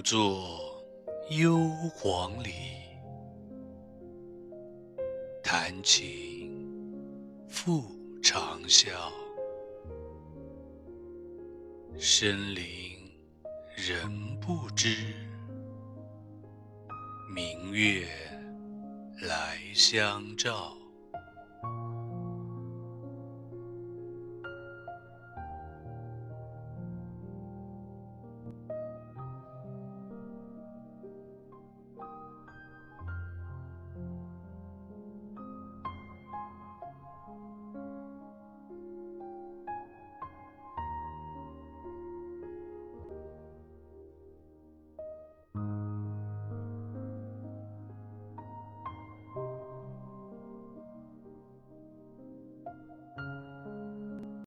独坐幽篁里，弹琴复长啸。深林人不知，明月来相照。